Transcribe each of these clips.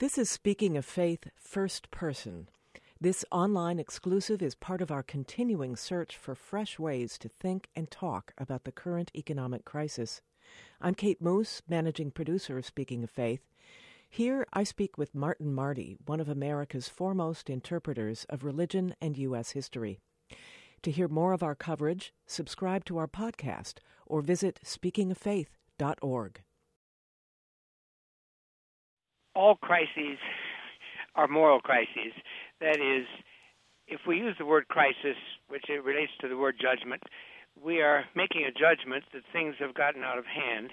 This is Speaking of Faith First Person. This online exclusive is part of our continuing search for fresh ways to think and talk about the current economic crisis. I'm Kate Moos, managing producer of Speaking of Faith. Here I speak with Martin Marty, one of America's foremost interpreters of religion and U.S. history. To hear more of our coverage, subscribe to our podcast or visit speakingoffaith.org all crises are moral crises. That is, if we use the word crisis, which it relates to the word judgment, we are making a judgment that things have gotten out of hand,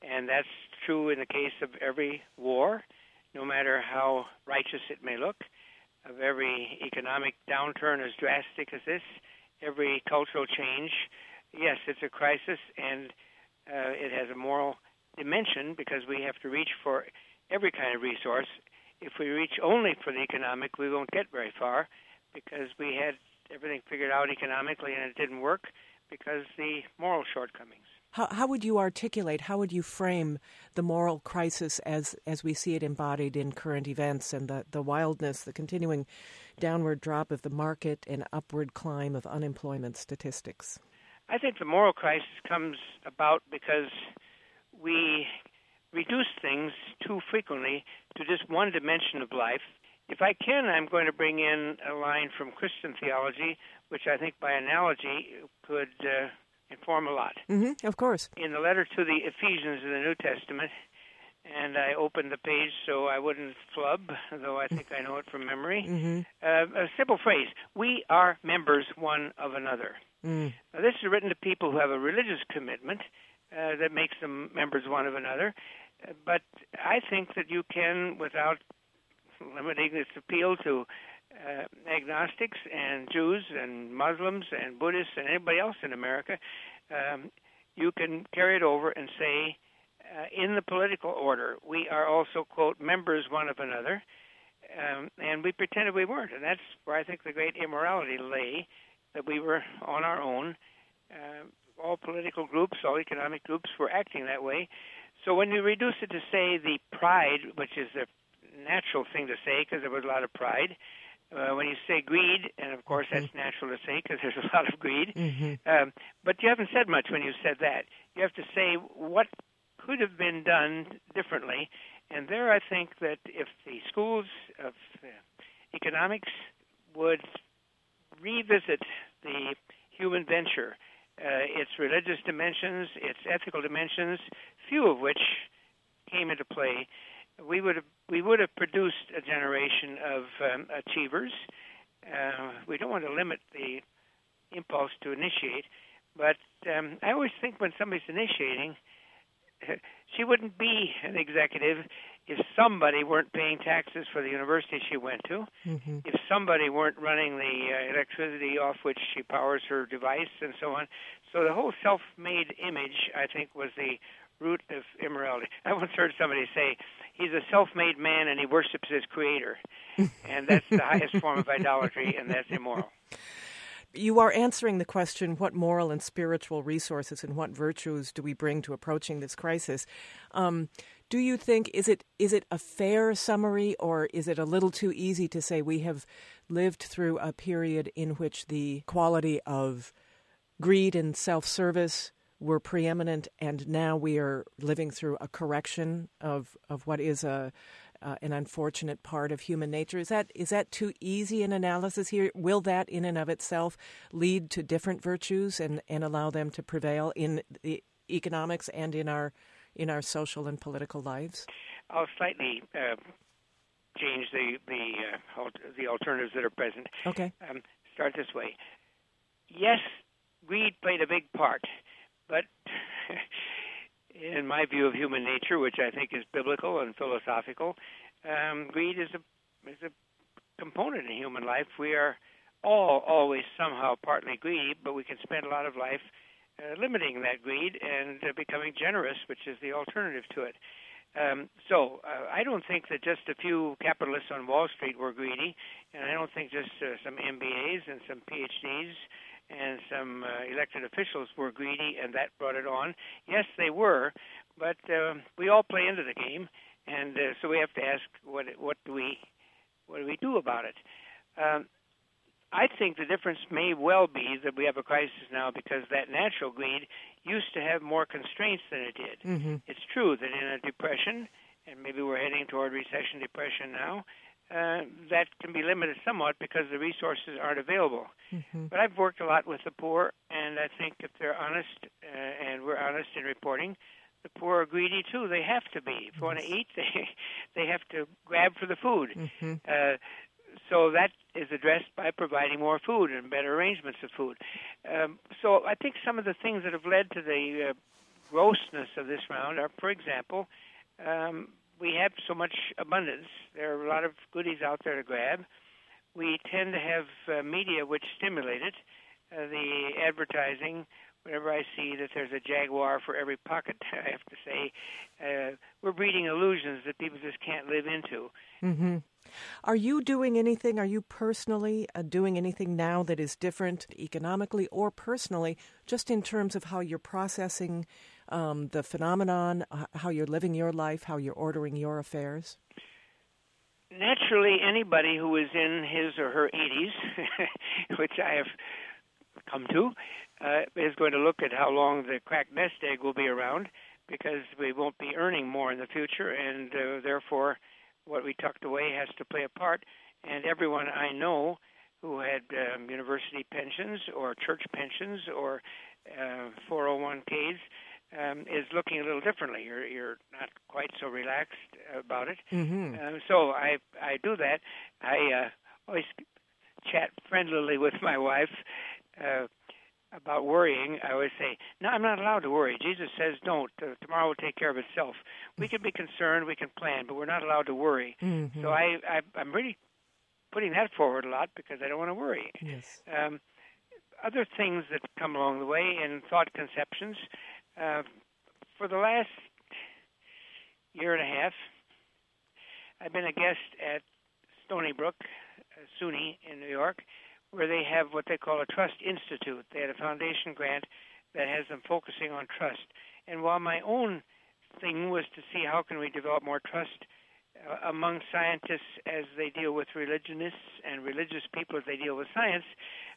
and that's true in the case of every war, no matter how righteous it may look, of every economic downturn as drastic as this, every cultural change. Yes, it's a crisis, and uh, it has a moral dimension because we have to reach for every kind of resource. If we reach only for the economic, we won't get very far because we had everything figured out economically and it didn't work because the moral shortcomings. How, how would you articulate, how would you frame the moral crisis as, as we see it embodied in current events and the, the wildness, the continuing downward drop of the market and upward climb of unemployment statistics? I think the moral crisis comes about because we reduce things too frequently to just one dimension of life. If I can, I'm going to bring in a line from Christian theology, which I think by analogy could uh, inform a lot. Mm-hmm, of course. In the letter to the Ephesians in the New Testament, and I opened the page so I wouldn't flub, though I think I know it from memory. Mm-hmm. Uh, a simple phrase We are members one of another. Mm. Now, this is written to people who have a religious commitment uh, that makes them members one of another. But I think that you can, without limiting its appeal to uh, agnostics and Jews and Muslims and Buddhists and anybody else in America, um, you can carry it over and say, uh, in the political order, we are also, quote, members one of another, um, and we pretended we weren't. And that's where I think the great immorality lay, that we were on our own. Uh, all political groups, all economic groups were acting that way. So when you reduce it to say the pride, which is a natural thing to say because there was a lot of pride, uh, when you say greed, and of course that's mm-hmm. natural to say because there's a lot of greed, mm-hmm. um, but you haven't said much when you said that. You have to say what could have been done differently, and there I think that if the schools of uh, economics would revisit the human venture uh, its religious dimensions, its ethical dimensions, few of which came into play, we would have we would have produced a generation of um, achievers. Uh, we don't want to limit the impulse to initiate, but um, I always think when somebody's initiating, she wouldn't be an executive if somebody weren't paying taxes for the university she went to, mm-hmm. if somebody weren't running the uh, electricity off which she powers her device, and so on. So the whole self-made image, I think, was the root of immorality. I once heard somebody say, "He's a self-made man and he worships his creator," and that's the highest form of idolatry, and that's immoral. You are answering the question what moral and spiritual resources and what virtues do we bring to approaching this crisis? Um, do you think is it is it a fair summary or is it a little too easy to say we have lived through a period in which the quality of greed and self-service were preeminent and now we are living through a correction of of what is a uh, an unfortunate part of human nature. Is that is that too easy an analysis here? Will that, in and of itself, lead to different virtues and, and allow them to prevail in the economics and in our in our social and political lives? I'll slightly uh, change the the uh, the alternatives that are present. Okay. Um, start this way. Yes, greed played a big part, but in my view of human nature, which I think is biblical and philosophical, um, greed is a is a component in human life. We are all always somehow partly greedy, but we can spend a lot of life uh, limiting that greed and uh, becoming generous, which is the alternative to it. Um, so uh, I don't think that just a few capitalists on Wall Street were greedy, and I don't think just uh, some MBAs and some PhDs and some uh, elected officials were greedy, and that brought it on. Yes, they were, but uh, we all play into the game, and uh, so we have to ask what what do we what do we do about it? Um, I think the difference may well be that we have a crisis now because that natural greed used to have more constraints than it did. Mm-hmm. It's true that in a depression, and maybe we're heading toward recession depression now, uh, that can be limited somewhat because the resources aren't available. Mm-hmm. But I've worked a lot with the poor, and I think if they're honest, uh, and we're honest in reporting, the poor are greedy too. They have to be. If you want to eat, they they have to grab for the food. Mm-hmm. Uh, so that is addressed by providing more food and better arrangements of food. Um, so I think some of the things that have led to the uh, grossness of this round are, for example, um, we have so much abundance. There are a lot of goodies out there to grab. We tend to have uh, media which stimulate it. Uh, the advertising, whenever I see that there's a jaguar for every pocket, I have to say, uh, we're breeding illusions that people just can't live into. Mm-hmm. Are you doing anything? Are you personally uh, doing anything now that is different economically or personally, just in terms of how you're processing um, the phenomenon, uh, how you're living your life, how you're ordering your affairs? Naturally, anybody who is in his or her 80s, which I have come to, uh, is going to look at how long the cracked nest egg will be around because we won't be earning more in the future, and uh, therefore what we tucked away has to play a part. And everyone I know who had um, university pensions or church pensions or uh, 401ks um, is looking a little differently. You're you're not quite so relaxed about it. Mm-hmm. Um, so I I do that. I uh, always chat friendlily with my wife. Uh, about worrying, I always say, "No, I'm not allowed to worry. Jesus says don't. Uh, tomorrow will take care of itself. We can be concerned, we can plan, but we're not allowed to worry." Mm-hmm. So I, I, I'm really putting that forward a lot because I don't want to worry. Yes. Um, other things that come along the way in thought conceptions. Uh, for the last year and a half, I've been a guest at Stony Brook, uh, SUNY in New York, where they have what they call a trust institute. They had a foundation grant that has them focusing on trust. And while my own thing was to see how can we develop more trust uh, among scientists as they deal with religionists and religious people as they deal with science,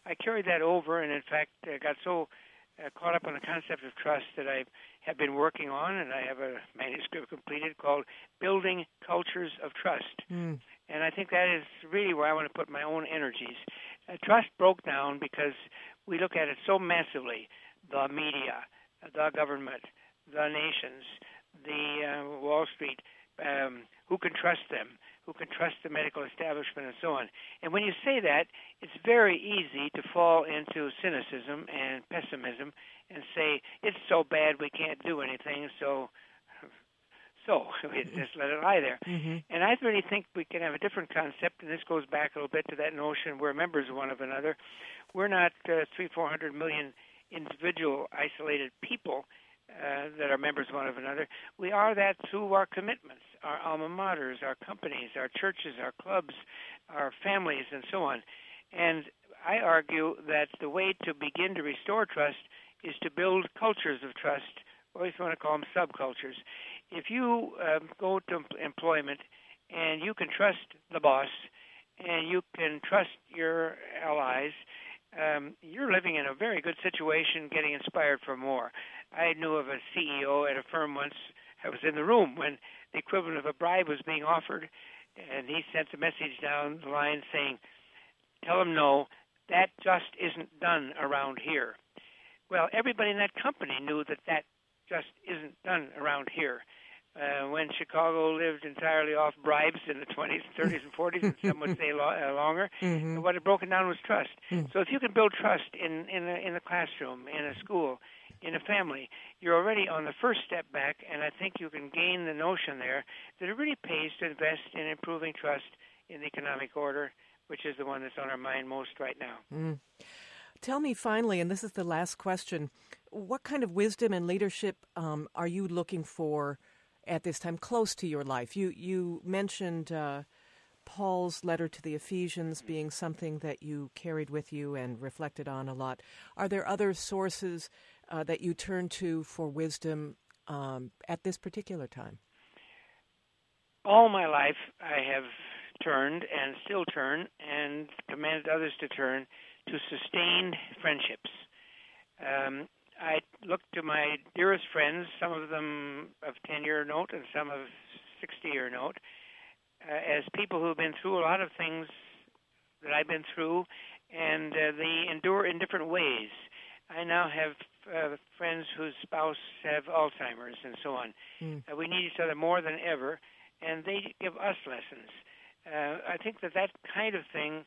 I carried that over and in fact uh, got so uh, caught up on the concept of trust that I have been working on, and I have a manuscript completed called "Building Cultures of Trust." Mm. And I think that is really where I want to put my own energies. Uh, trust broke down because we look at it so massively: the media, the government, the nations, the uh, Wall Street. Um, who can trust them? Who can trust the medical establishment, and so on? And when you say that, it's very easy to fall into cynicism and pessimism and say it's so bad we can't do anything. So, so we just let it lie there. Mm-hmm. And I really think we can have a different concept, and this goes back a little bit to that notion we're members of one of another. We're not uh, three, four hundred million individual isolated people uh, that are members one of another. We are that through our commitments, our alma maters, our companies, our churches, our clubs, our families, and so on. And I argue that the way to begin to restore trust is to build cultures of trust, or if you want to call them subcultures. If you um, go to employment and you can trust the boss and you can trust your allies, um, you're living in a very good situation, getting inspired for more. I knew of a CEO at a firm once. I was in the room when the equivalent of a bribe was being offered, and he sent a message down the line saying, "Tell him no. That just isn't done around here." Well, everybody in that company knew that that just isn't done around here. Uh, when Chicago lived entirely off bribes in the 20s, 30s, and 40s, and some would say lo- uh, longer, Mm-hmm. what had broken down was trust. Mm. So if you can build trust in in a, in a classroom, in a school, in a family, you're already on the first step back, and I think you can gain the notion there that it really pays to invest in improving trust in the economic order, which is the one that's on our mind most right now. Mm. Tell me finally, and this is the last question, what kind of wisdom and leadership um, are you looking for at this time close to your life? You you mentioned uh, Paul's letter to the Ephesians being something that you carried with you and reflected on a lot. Are there other sources uh, that you turn to for wisdom um, at this particular time? all my life, I have turned and still turn and commanded others to turn to sustained friendships. Um, I look to my dearest friends, some of them of 10 year note and some of 60 year note, uh, as people who have been through a lot of things that I've been through, and uh, they endure in different ways. I now have uh, friends whose spouse have Alzheimer's and so on. Mm. Uh, we need each other more than ever, and they give us lessons. Uh, I think that that kind of thing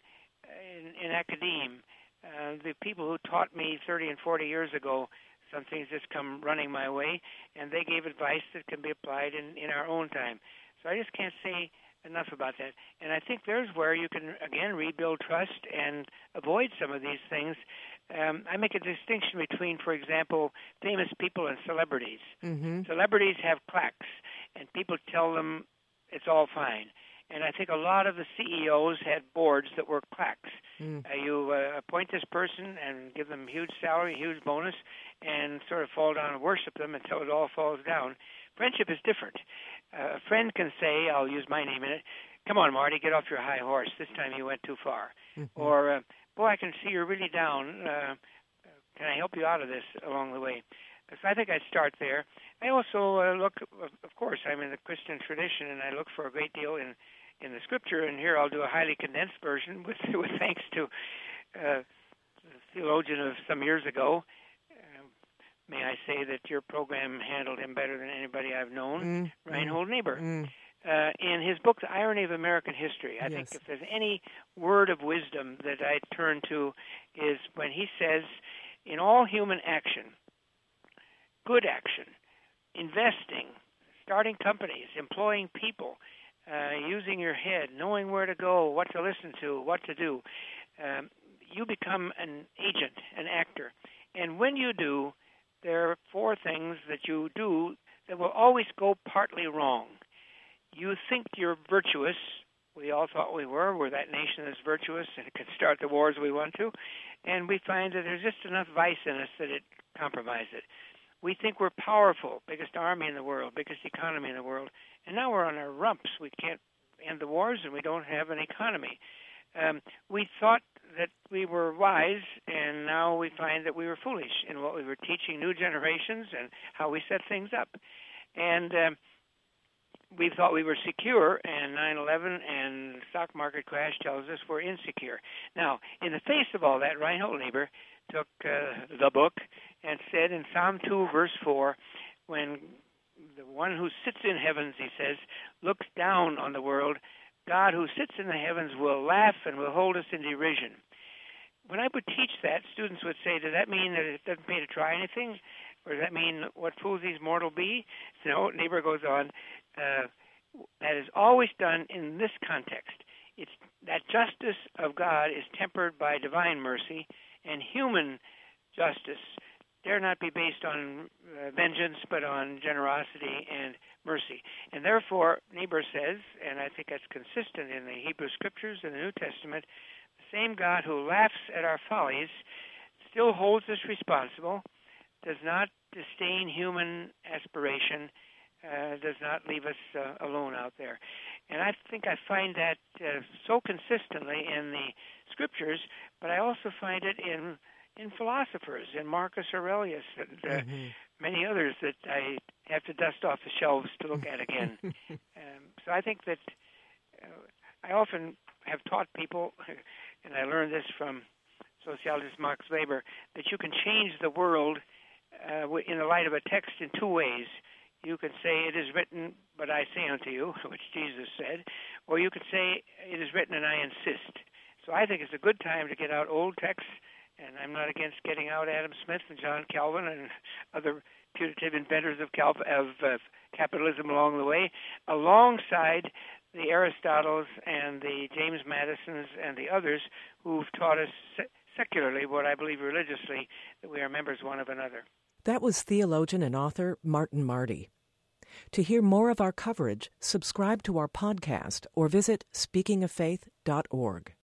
in, in academia, uh, the people who taught me 30 and 40 years ago, some things just come running my way, and they gave advice that can be applied in, in our own time. So I just can't say enough about that. And I think there's where you can again rebuild trust and avoid some of these things. Um, I make a distinction between, for example, famous people and celebrities. Mm-hmm. Celebrities have claques, and people tell them it's all fine. And I think a lot of the CEOs had boards that were claques. Mm. Uh, you uh, appoint this person and give them huge salary, huge bonus, and sort of fall down and worship them until it all falls down. Friendship is different. Uh, a friend can say, I'll use my name in it, come on, Marty, get off your high horse. This time you went too far. Mm-hmm. Or, uh, boy, I can see you're really down. Uh, can I help you out of this along the way? So I think I'd start there. I also uh, look, of course, I'm in the Christian tradition, and I look for a great deal in in the Scripture. And here I'll do a highly condensed version, with, with thanks to uh, a theologian of some years ago, may I say that your program handled him better than anybody I've known, mm, Reinhold mm, Niebuhr. Mm. Uh, in his book, The Irony of American History, I yes. think if there's any word of wisdom that I turn to is when he says, in all human action, good action, investing, starting companies, employing people, uh, using your head, knowing where to go, what to listen to, what to do, um, you become an agent, an actor. And when you do, there are four things that you do that will always go partly wrong. You think you're virtuous. We all thought we were. We're that nation that's virtuous and it can start the wars we want to. And we find that there's just enough vice in us that it compromises it. We think we're powerful, biggest army in the world, biggest economy in the world. And now we're on our rumps. We can't end the wars and we don't have an economy. Um, we thought that we were wise, and now we find that we were foolish in what we were teaching new generations and how we set things up. And um, we thought we were secure, and 9/11 and the stock market crash tells us we're insecure. Now, in the face of all that, Reinhold Niebuhr took uh, the book and said in Psalm 2, verse 4, when the one who sits in heavens, he says, looks down on the world God who sits in the heavens will laugh and will hold us in derision. When I would teach that, students would say, Does that mean that it doesn't pay to try anything? Or does that mean what fools these mortal be? No, Niebuhr goes on, uh, that is always done in this context. It's that justice of God is tempered by divine mercy, and human justice dare not be based on uh, vengeance, but on generosity and mercy. And therefore, Niebuhr says, and I think that's consistent in the Hebrew Scriptures and the New Testament, the same God who laughs at our follies still holds us responsible, does not disdain human aspiration, uh, does not leave us uh, alone out there. And I think I find that uh, so consistently in the Scriptures, but I also find it in in philosophers, in Marcus Aurelius, and uh, mm-hmm. many others that I have to dust off the shelves to look at again. um, so I think that uh, I often have taught people, and I learned this from sociologist Max Weber, that you can change the world uh, in the light of a text in two ways. You could say, It is written, but I say unto you, which Jesus said, or you could say, It is written, and I insist. So I think it's a good time to get out old texts and I'm not against getting out Adam Smith and John Calvin and other putative inventors of, Cal- of uh, capitalism along the way, alongside the Aristotles and the James Madisons and the others who've taught us se- secularly what I believe religiously that we are members one of another. That was theologian and author Martin Marty. To hear more of our coverage, subscribe to our podcast or visit speakingoffaith.org.